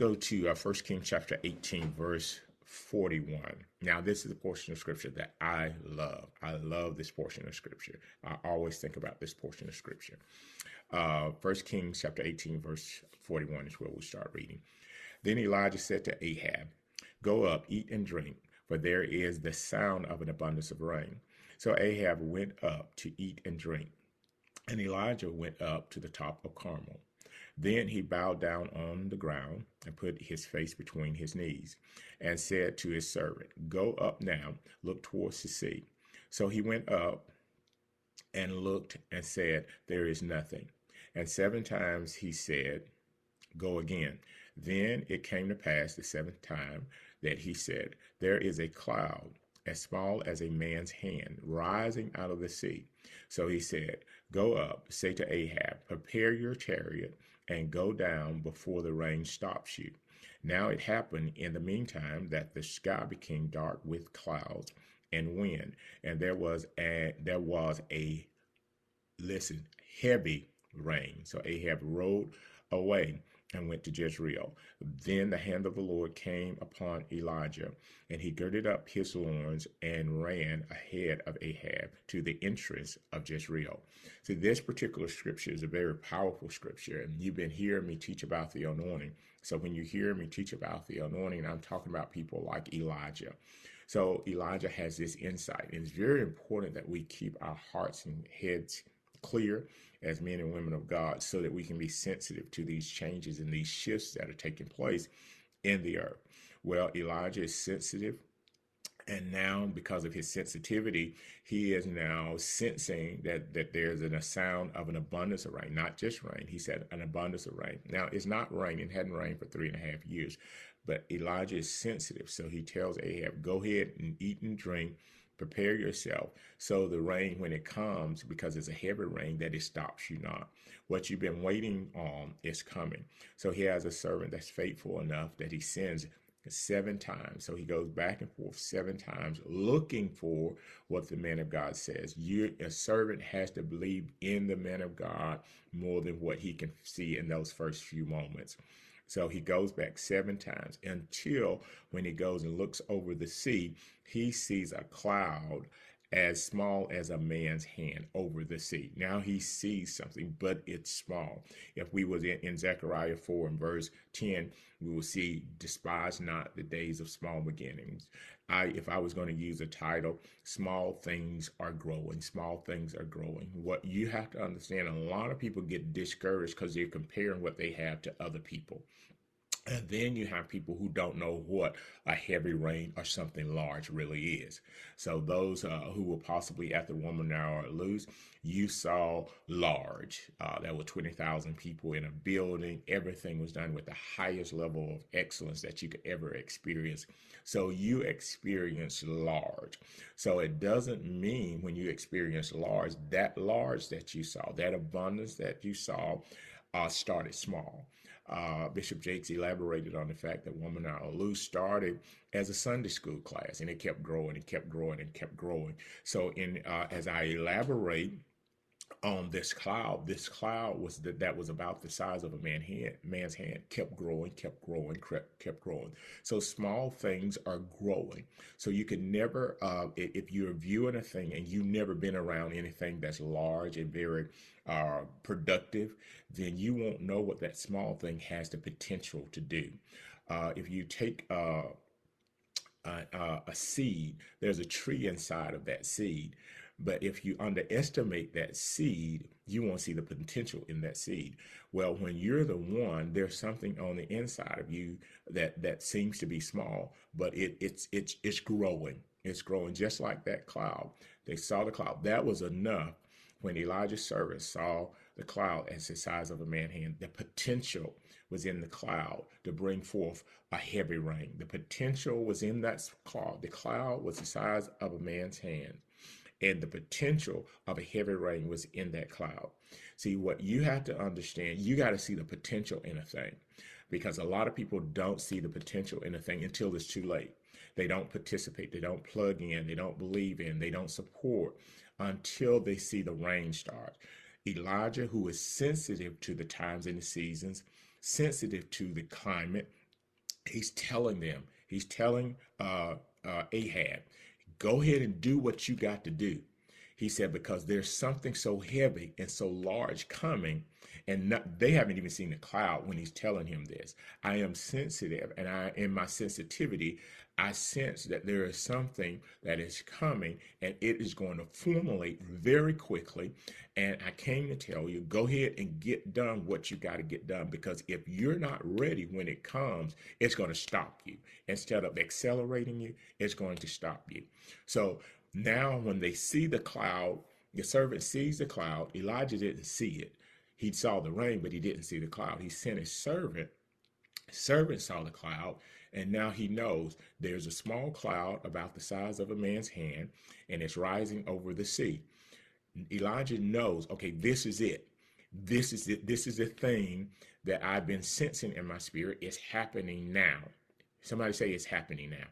go to uh, 1 Kings chapter 18, verse 41. Now, this is a portion of scripture that I love. I love this portion of scripture. I always think about this portion of scripture. Uh, 1 Kings chapter 18, verse 41 is where we start reading. Then Elijah said to Ahab, Go up, eat and drink, for there is the sound of an abundance of rain. So Ahab went up to eat and drink, and Elijah went up to the top of Carmel. Then he bowed down on the ground and put his face between his knees and said to his servant, Go up now, look towards the sea. So he went up and looked and said, There is nothing. And seven times he said, Go again. Then it came to pass the seventh time that he said, There is a cloud as small as a man's hand rising out of the sea. So he said, Go up, say to Ahab, Prepare your chariot and go down before the rain stops you. Now it happened in the meantime that the sky became dark with clouds and wind, and there was a there was a listen heavy rain. So Ahab rode away and went to Jezreel. Then the hand of the Lord came upon Elijah, and he girded up his loins and ran ahead of Ahab to the entrance of Jezreel. So this particular scripture is a very powerful scripture, and you've been hearing me teach about the anointing. So when you hear me teach about the anointing, I'm talking about people like Elijah. So Elijah has this insight, and it's very important that we keep our hearts and heads clear as men and women of God so that we can be sensitive to these changes and these shifts that are taking place in the earth. Well, Elijah is sensitive. And now, because of his sensitivity, he is now sensing that, that there's an, a sound of an abundance of rain, not just rain. He said an abundance of rain. Now, it's not raining, hadn't rained for three and a half years, but Elijah is sensitive. So he tells Ahab, go ahead and eat and drink prepare yourself so the rain when it comes because it's a heavy rain that it stops you not. What you've been waiting on is coming. So he has a servant that's faithful enough that he sends seven times. So he goes back and forth seven times looking for what the man of god says. You a servant has to believe in the man of god more than what he can see in those first few moments so he goes back seven times until when he goes and looks over the sea, he sees a cloud as small as a man's hand over the sea. Now he sees something, but it's small. If we was in, in Zechariah 4 and verse 10, we will see, despise not the days of small beginnings. I, if I was going to use a title, small things are growing. Small things are growing. What you have to understand, a lot of people get discouraged because they're comparing what they have to other people. And then you have people who don't know what a heavy rain or something large really is. So those uh, who were possibly at the Woman Thou Art Loosed, you saw large. Uh, there were 20,000 people in a building. Everything was done with the highest level of excellence that you could ever experience. So you experience large. So it doesn't mean when you experience large, that large that you saw, that abundance that you saw, uh, started small uh, Bishop Jakes elaborated on the fact that Woman Thou Loosed started as a Sunday school class, and it kept growing and kept growing and kept growing. So, in uh, as I elaborate on this cloud, this cloud was that that was about the size of a man hand, man's hand, kept growing, kept growing, kept, kept growing. So small things are growing. So you can never, uh, if you're viewing a thing and you've never been around anything that's large and very uh, productive, then you won't know what that small thing has the potential to do. Uh, if you take uh, a, a seed, there's a tree inside of that seed. But if you underestimate that seed, you won't see the potential in that seed. Well, when you're the one, there's something on the inside of you that that seems to be small, but it it's it's it's growing. It's growing just like that cloud. They saw the cloud. That was enough when Elijah's servant saw the cloud as the size of a man's hand, the potential was in the cloud to bring forth a heavy rain. The potential was in that cloud. The cloud was the size of a man's hand. And the potential of a heavy rain was in that cloud. See, what you have to understand, you got to see the potential in a thing because a lot of people don't see the potential in a thing until it's too late. They don't participate, they don't plug in, they don't believe in, they don't support until they see the rain start. Elijah, who is sensitive to the times and the seasons, sensitive to the climate, he's telling them, he's telling uh, uh, Ahab, go ahead and do what you got to do. He said, because there's something so heavy and so large coming, and not, they haven't even seen the cloud when he's telling him this. I am sensitive, and I, in my sensitivity, I sense that there is something that is coming and it is going to formulate very quickly. And I came to tell you go ahead and get done what you got to get done because if you're not ready when it comes, it's going to stop you. Instead of accelerating you, it's going to stop you. So now, when they see the cloud, the servant sees the cloud. Elijah didn't see it. He saw the rain, but he didn't see the cloud. He sent his servant. Servant saw the cloud and now he knows there's a small cloud about the size of a man's hand, and it's rising over the sea. Elijah knows, okay, this is it. This is it. This is the thing that I've been sensing in my spirit. It's happening now. Somebody say it's happening now.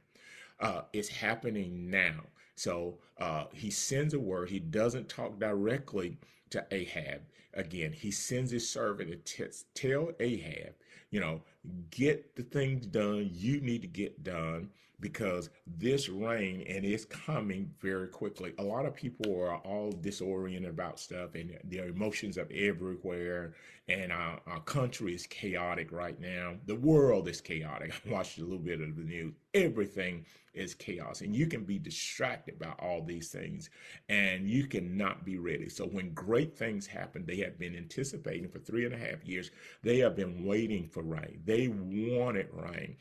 Uh, it's happening now. So uh, he sends a word. He doesn't talk directly to Ahab. Again, he sends his servant to t- tell Ahab, you know, get the things done. You need to get done because this rain and it's coming very quickly. A lot of people are all disoriented about stuff and their emotions are everywhere. And our, our country is chaotic right now. The world is chaotic. I watched a little bit of the news. Everything is chaos, and you can be distracted by all these things, and you cannot be ready. So when great things happen, they have been anticipating for three and a half years. They have been waiting for rain. They wanted rain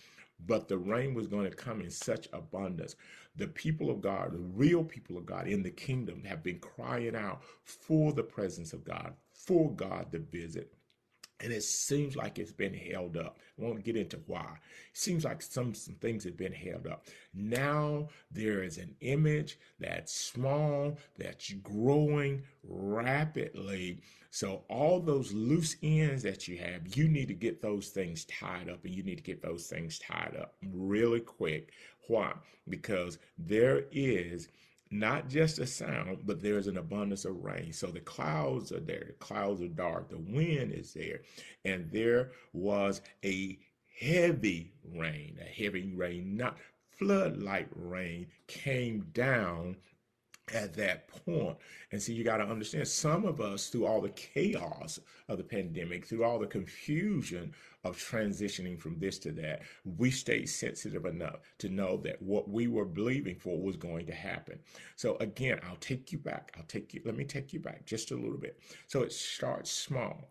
but the rain was going to come in such abundance. The people of God, the real people of God in the kingdom, have been crying out for the presence of God, for God to visit. And it seems like it's been held up. I won't get into why. It seems like some, some things have been held up. Now there is an image that's small, that's growing rapidly. So all those loose ends that you have, you need to get those things tied up and you need to get those things tied up really quick. Why? Because there is not just a sound, but there's an abundance of rain. So the clouds are there, the clouds are dark, the wind is there, and there was a heavy rain, a heavy rain, not flood like rain, came down at that point. And so you got to understand some of us, through all the chaos of the pandemic, through all the confusion of transitioning from this to that, we stayed sensitive enough to know that what we were believing for was going to happen. So again, I'll take you back. I'll take you, let me take you back just a little bit. So it starts small.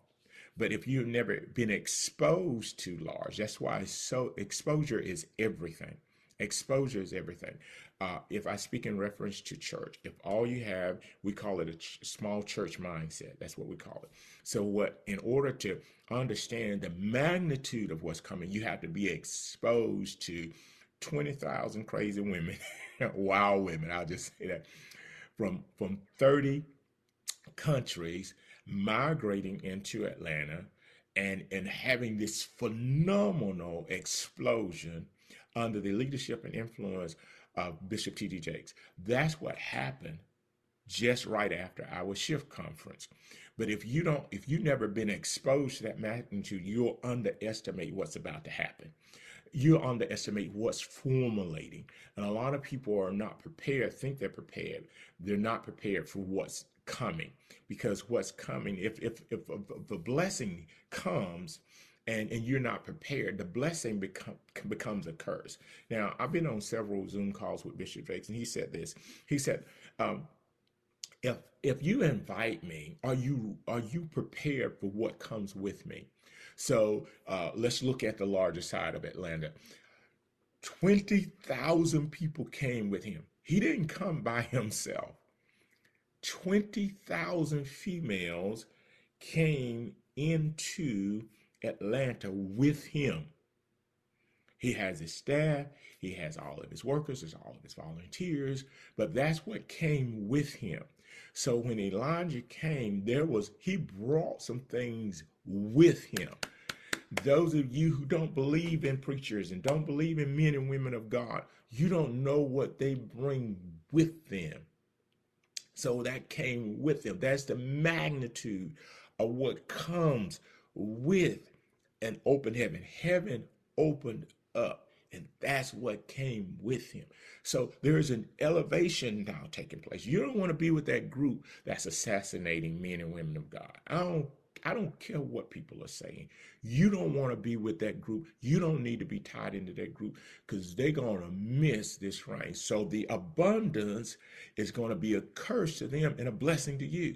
But if you've never been exposed to large, that's why so exposure is everything. Exposure is everything. Uh, if I speak in reference to church, if all you have, we call it a ch- small church mindset. That's what we call it. So, what in order to understand the magnitude of what's coming, you have to be exposed to twenty thousand crazy women, wild women. I'll just say that from from thirty countries migrating into Atlanta and and having this phenomenal explosion under the leadership and influence of Bishop T.D. Jakes. That's what happened just right after our shift conference. But if you don't, if you've never been exposed to that magnitude, you'll underestimate what's about to happen. You underestimate what's formulating. And a lot of people are not prepared, think they're prepared. They're not prepared for what's coming because what's coming, if, if, if, if the blessing comes, and, and you're not prepared, the blessing become, becomes a curse. Now, I've been on several Zoom calls with Bishop Jakes, and he said this. He said, um, if if you invite me, are you are you prepared for what comes with me? So uh, let's look at the larger side of Atlanta. Twenty thousand people came with him. He didn't come by himself. Twenty thousand females came into Atlanta with him. He has his staff, he has all of his workers, there's all of his volunteers, but that's what came with him. So when Elijah came, there was, he brought some things with him. Those of you who don't believe in preachers and don't believe in men and women of God, you don't know what they bring with them. So that came with them. That's the magnitude of what comes with an open heaven. Heaven opened up. And that's what came with him. So there's an elevation now taking place. You don't want to be with that group that's assassinating men and women of God. I don't I don't care what people are saying. You don't want to be with that group. You don't need to be tied into that group because they're going to miss this rain. So the abundance is going to be a curse to them and a blessing to you.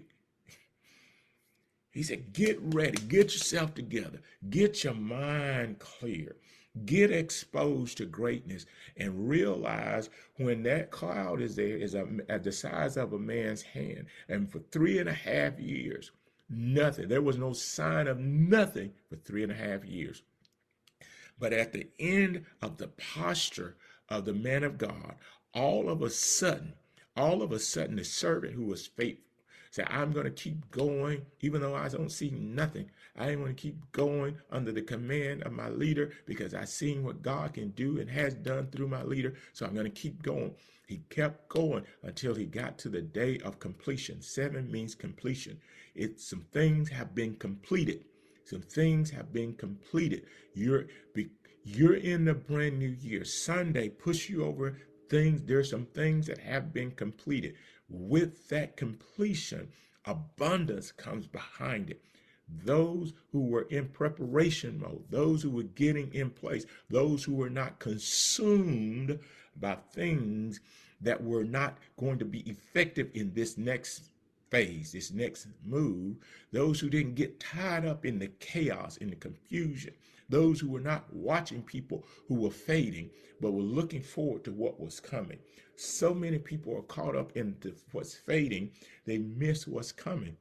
He said, Get ready, get yourself together, get your mind clear. Get exposed to greatness and realize when that cloud is there is at the size of a man's hand. And for three and a half years, nothing. There was no sign of nothing for three and a half years. But at the end of the posture of the man of God, all of a sudden, all of a sudden, the servant who was faithful said, I'm going to keep going, even though I don't see nothing. I am going to keep going under the command of my leader because I've seen what God can do and has done through my leader. So I'm going to keep going. He kept going until he got to the day of completion. Seven means completion. It's some things have been completed. Some things have been completed. You're you're in the brand new year. Sunday push you over things. There's some things that have been completed. With that completion, abundance comes behind it. Those who were in preparation mode, those who were getting in place, those who were not consumed by things that were not going to be effective in this next phase, this next move, those who didn't get tied up in the chaos, in the confusion, those who were not watching people who were fading, but were looking forward to what was coming. So many people are caught up in what's fading, they miss what's coming.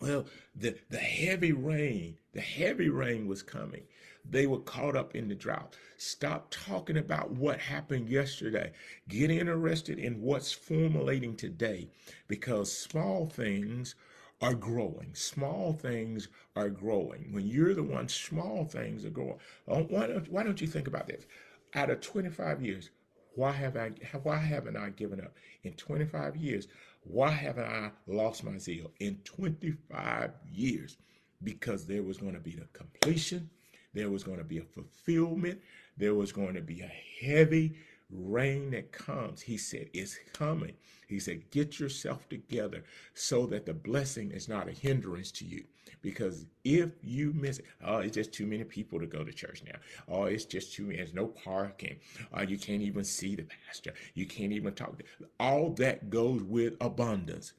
Well, the, the heavy rain, the heavy rain was coming. They were caught up in the drought. Stop talking about what happened yesterday. Get interested in what's formulating today because small things are growing. Small things are growing. When you're the one, small things are growing. Oh, why don't, why don't you think about this? Out of 25 years, why have I why haven't I given up? In 25 years, why haven't I lost my zeal? In 25 years, because there was going to be the completion, there was going to be a fulfillment, there was going to be a heavy rain that comes. He said, It's coming. He said, Get yourself together so that the blessing is not a hindrance to you. Because if you miss it, oh, it's just too many people to go to church now. Oh, it's just too many. There's no parking. Uh, you can't even see the pastor. You can't even talk. To, all that goes with abundance.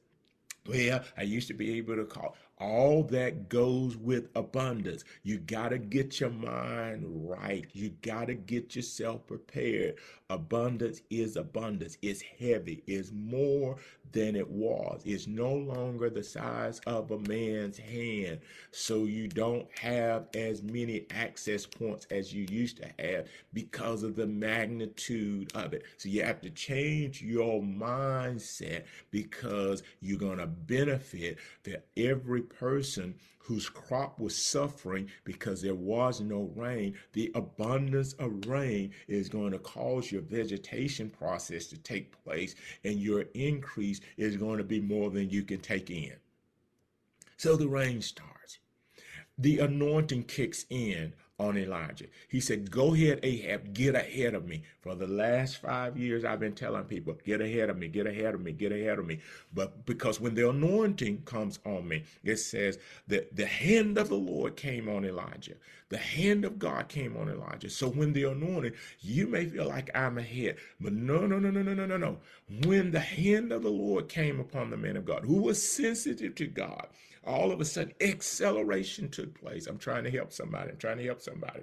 Well, I used to be able to call. All that goes with abundance. You got to get your mind right. You got to get yourself prepared. Abundance is abundance. It's heavy. It's more than it was. It's no longer the size of a man's hand. So you don't have as many access points as you used to have because of the magnitude of it. So you have to change your mindset because you're going to benefit for every person whose crop was suffering because there was no rain, the abundance of rain is going to cause your vegetation process to take place, and your increase is going to be more than you can take in. So the rain starts. The anointing kicks in on Elijah. He said, Go ahead, Ahab, get ahead of me. For the last five years, I've been telling people, Get ahead of me, get ahead of me, get ahead of me. But because when the anointing comes on me, it says that the hand of the Lord came on Elijah. The hand of God came on Elijah. So when the anointing, you may feel like I'm ahead. But no, no, no, no, no, no, no, no. When the hand of the Lord came upon the man of God, who was sensitive to God, all of a sudden acceleration took place. I'm trying to help somebody. I'm trying to help somebody.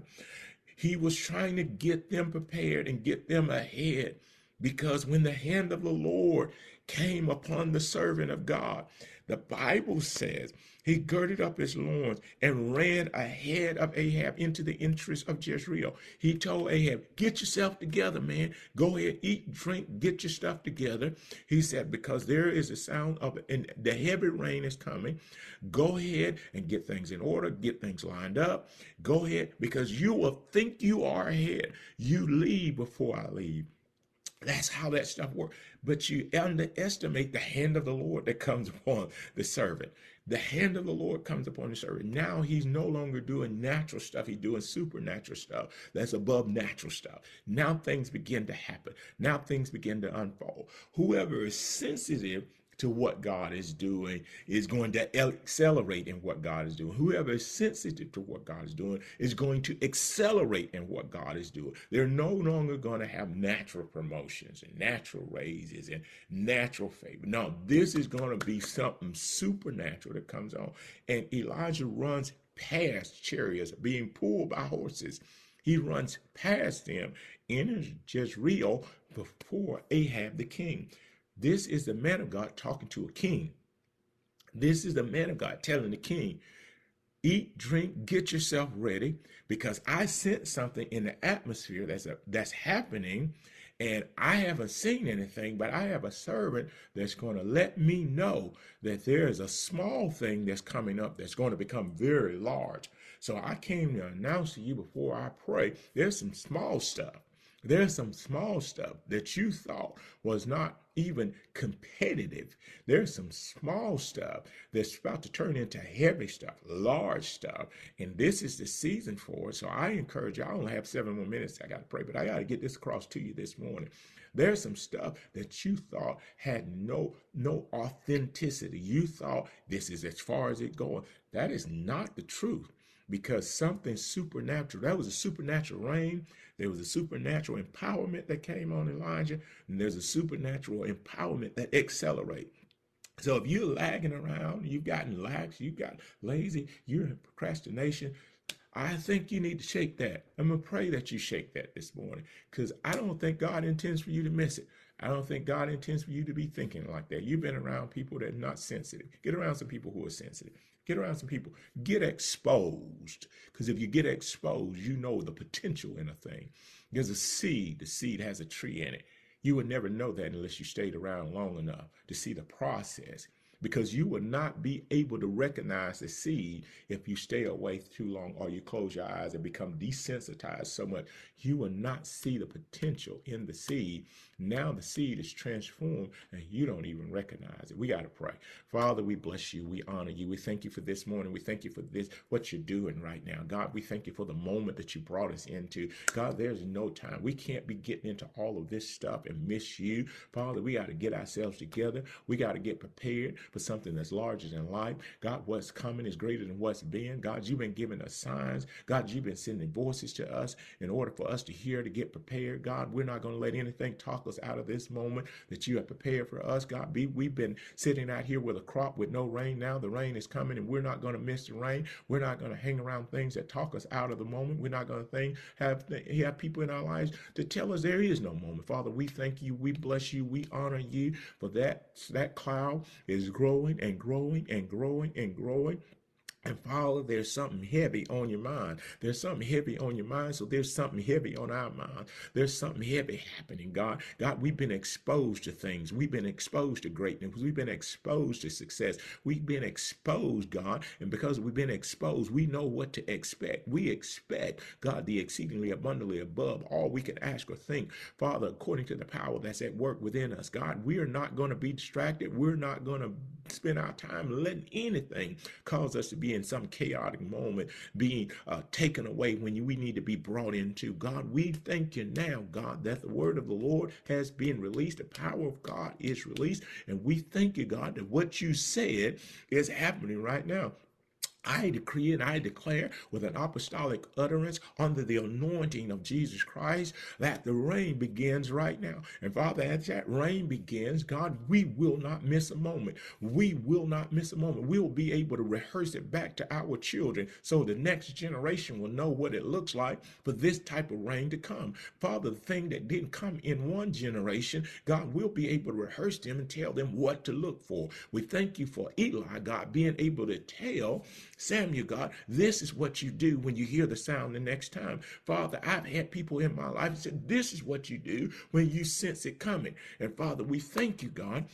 He was trying to get them prepared and get them ahead because when the hand of the Lord came upon the servant of God, the Bible says he girded up his loins and ran ahead of Ahab into the entrance of Jezreel. He told Ahab, Get yourself together, man. Go ahead, eat, drink, get your stuff together. He said, Because there is a sound of and the heavy rain is coming. Go ahead and get things in order, get things lined up. Go ahead, because you will think you are ahead. You leave before I leave. That's how that stuff works. But you underestimate the hand of the Lord that comes upon the servant. The hand of the Lord comes upon the servant. Now he's no longer doing natural stuff. He's doing supernatural stuff that's above natural stuff. Now things begin to happen. Now things begin to unfold. Whoever is sensitive to what God is doing is going to accelerate in what God is doing. Whoever is sensitive to what God is doing is going to accelerate in what God is doing. They're no longer going to have natural promotions and natural raises and natural favor. No, this is going to be something supernatural that comes on. And Elijah runs past chariots being pulled by horses. He runs past them in Jezreel before Ahab the king. This is the man of God talking to a king. This is the man of God telling the king, eat, drink, get yourself ready, because I sense something in the atmosphere that's a, that's happening, and I haven't seen anything, but I have a servant that's going to let me know that there is a small thing that's coming up that's going to become very large. So I came to announce to you before I pray. There's some small stuff there's some small stuff that you thought was not even competitive. There's some small stuff that's about to turn into heavy stuff, large stuff. And this is the season for it. So I encourage you, I only have seven more minutes. I got to pray, but I got to get this across to you this morning. There's some stuff that you thought had no no authenticity. You thought this is as far as it going. That is not the truth because something supernatural, that was a supernatural rain. There was a supernatural empowerment that came on Elijah, and there's a supernatural empowerment that accelerate. So if you're lagging around, you've gotten lax, you've got lazy, you're in procrastination, I think you need to shake that. I'm going to pray that you shake that this morning because I don't think God intends for you to miss it. I don't think God intends for you to be thinking like that. You've been around people that are not sensitive. Get around some people who are sensitive. Get around some people. Get exposed. Because if you get exposed, you know the potential in a thing. There's a seed. The seed has a tree in it. You would never know that unless you stayed around long enough to see the process because you will not be able to recognize the seed if you stay away too long or you close your eyes and become desensitized so much. You will not see the potential in the seed. Now the seed is transformed and you don't even recognize it. We got to pray. Father, we bless you. We honor you. We thank you for this morning. We thank you for this, what you're doing right now. God, we thank you for the moment that you brought us into. God, there's no time. We can't be getting into all of this stuff and miss you. Father, we got to get ourselves together. We got to get prepared for something that's larger than life. God, what's coming is greater than what's been. God, you've been giving us signs. God, you've been sending voices to us in order for us to hear, to get prepared. God, we're not going to let anything talk us out of this moment that you have prepared for us. God, be, we've been sitting out here with a crop with no rain. Now the rain is coming and we're not going to miss the rain. We're not going to hang around things that talk us out of the moment. We're not going to think, have, have people in our lives to tell us there is no moment. Father, we thank you. We bless you. We honor you for that. That cloud is growing and growing and growing and growing and Father, there's something heavy on your mind. There's something heavy on your mind, so there's something heavy on our mind. There's something heavy happening, God. God, we've been exposed to things. We've been exposed to greatness. We've been exposed to success. We've been exposed, God, and because we've been exposed, we know what to expect. We expect, God, the exceedingly abundantly above all we can ask or think. Father, according to the power that's at work within us, God, we are not going to be distracted. We're not going to spend our time letting anything cause us to be in some chaotic moment, being uh, taken away when we need to be brought into. God, we thank you now, God, that the word of the Lord has been released. The power of God is released. And we thank you, God, that what you said is happening right now. I decree and I declare with an apostolic utterance under the anointing of Jesus Christ that the rain begins right now. And Father, as that rain begins, God, we will not miss a moment. We will not miss a moment. We will be able to rehearse it back to our children so the next generation will know what it looks like for this type of rain to come. Father, the thing that didn't come in one generation, God will be able to rehearse them and tell them what to look for. We thank you for Eli, God, being able to tell Samuel, God, this is what you do when you hear the sound the next time. Father, I've had people in my life said, this is what you do when you sense it coming. And Father, we thank you, God,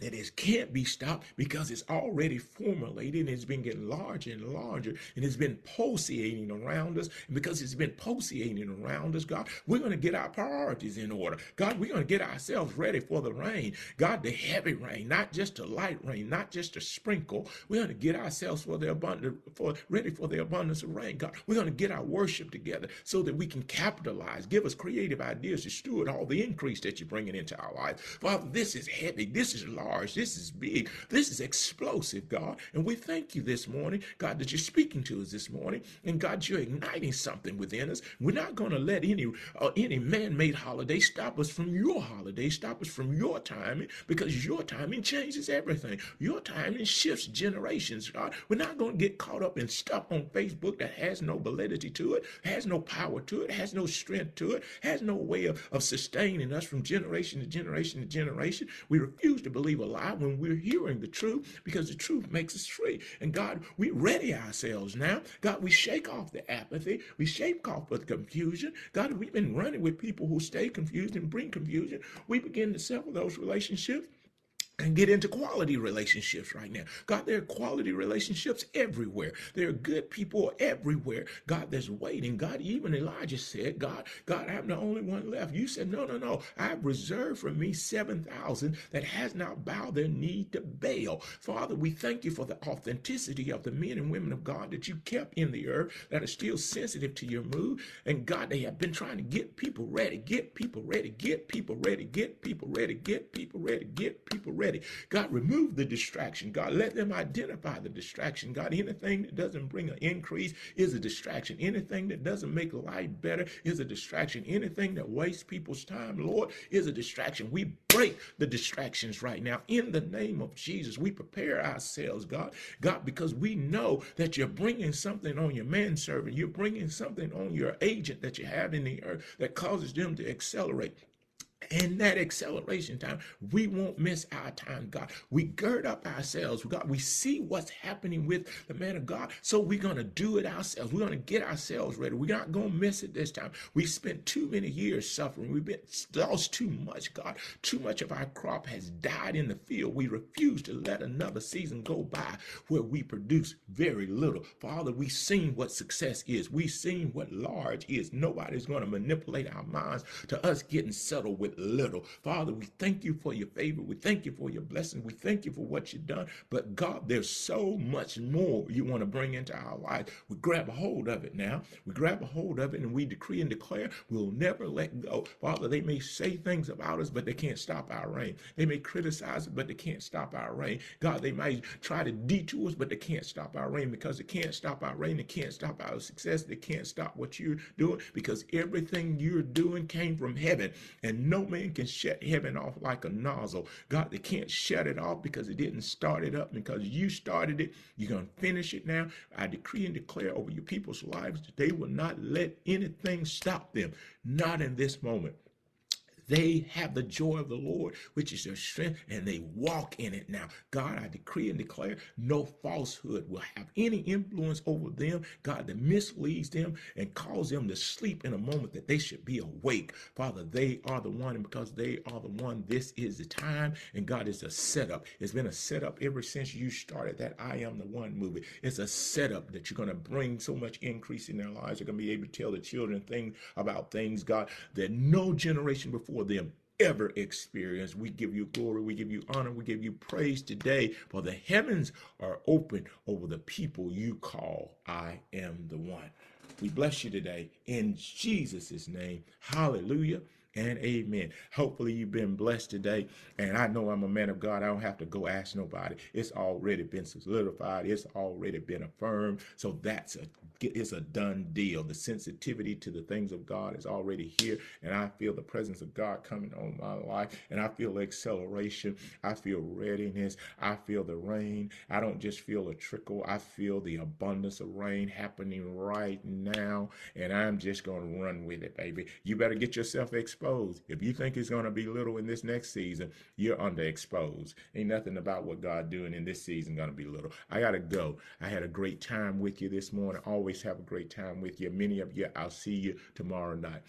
that it can't be stopped because it's already formulated and it's been getting larger and larger and it's been pulsating around us. And because it's been pulsating around us, God, we're going to get our priorities in order. God, we're going to get ourselves ready for the rain. God, the heavy rain, not just a light rain, not just a sprinkle. We're going to get ourselves for the abundant, for ready for the abundance of rain. God, we're going to get our worship together so that we can capitalize. Give us creative ideas to steward all the increase that you're bringing into our lives. Father, this is heavy. This is large This is big. This is explosive, God. And we thank you this morning, God, that you're speaking to us this morning. And God, you're igniting something within us. We're not going to let any uh, any man-made holiday stop us from your holiday, stop us from your timing, because your timing changes everything. Your timing shifts generations, God. We're not going to get caught up in stuff on Facebook that has no validity to it, has no power to it, has no strength to it, has no way of, of sustaining us from generation to generation to generation. We refuse to believe a lie when we're hearing the truth because the truth makes us free. And God, we ready ourselves now. God, we shake off the apathy. We shake off the confusion. God, we've been running with people who stay confused and bring confusion. We begin to sever those relationships and get into quality relationships right now. God, there are quality relationships everywhere. There are good people everywhere. God, there's waiting. God, even Elijah said, God, God, I'm the only one left. You said, no, no, no. I've reserved for me 7,000 that has not bowed their knee to Baal. Father, we thank you for the authenticity of the men and women of God that you kept in the earth that are still sensitive to your move. And God, they have been trying to get people ready, get people ready, get people ready, get people ready, get people ready, get people ready God, remove the distraction. God, let them identify the distraction. God, anything that doesn't bring an increase is a distraction. Anything that doesn't make life better is a distraction. Anything that wastes people's time, Lord, is a distraction. We break the distractions right now in the name of Jesus. We prepare ourselves, God, God, because we know that you're bringing something on your manservant. You're bringing something on your agent that you have in the earth that causes them to accelerate in that acceleration time, we won't miss our time, God. We gird up ourselves, God. We see what's happening with the man of God, so we're going to do it ourselves. We're going to get ourselves ready. We're not going to miss it this time. We spent too many years suffering. We've been lost too much, God. Too much of our crop has died in the field. We refuse to let another season go by where we produce very little. Father, we've seen what success is. We've seen what large is. Nobody's going to manipulate our minds to us getting settled with little. Father, we thank you for your favor. We thank you for your blessing. We thank you for what you've done. But God, there's so much more you want to bring into our life. We grab a hold of it now. We grab a hold of it and we decree and declare we'll never let go. Father, they may say things about us, but they can't stop our reign. They may criticize us, but they can't stop our reign. God, they might try to detour us, but they can't stop our reign because they can't stop our reign. They can't stop our success. They can't stop what you're doing because everything you're doing came from heaven and no man can shut heaven off like a nozzle. God, they can't shut it off because it didn't start it up because you started it. You're going to finish it now. I decree and declare over your people's lives that they will not let anything stop them. Not in this moment. They have the joy of the Lord, which is their strength, and they walk in it now. God, I decree and declare no falsehood will have any influence over them, God, that misleads them and cause them to sleep in a moment that they should be awake. Father, they are the one, and because they are the one, this is the time, and God is a setup. It's been a setup ever since you started that I Am the One movie. It's a setup that you're going to bring so much increase in their lives. They're going to be able to tell the children things about things, God, that no generation before for them ever experienced. We give you glory, we give you honor, we give you praise today, for the heavens are open over the people you call I am the one. We bless you today in Jesus' name. Hallelujah and amen. Hopefully, you've been blessed today. And I know I'm a man of God. I don't have to go ask nobody. It's already been solidified, it's already been affirmed. So that's a it's a done deal. The sensitivity to the things of God is already here. And I feel the presence of God coming on my life. And I feel acceleration. I feel readiness. I feel the rain. I don't just feel a trickle. I feel the abundance of rain happening right now. And I'm just going to run with it, baby. You better get yourself exposed If you think it's going to be little in this next season, you're underexposed. Ain't nothing about what God doing in this season going to be little. I got to go. I had a great time with you this morning. Always have a great time with you. Many of you, I'll see you tomorrow night.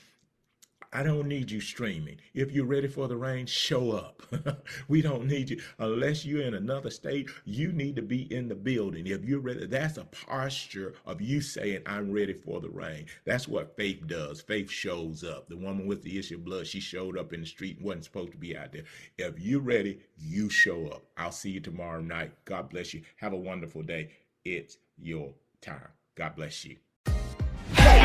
I don't need you streaming. If you're ready for the rain, show up. we don't need you. Unless you're in another state, you need to be in the building. If you're ready, that's a posture of you saying, I'm ready for the rain. That's what faith does. Faith shows up. The woman with the issue of blood, she showed up in the street and wasn't supposed to be out there. If you're ready, you show up. I'll see you tomorrow night. God bless you. Have a wonderful day. It's your time. God bless you.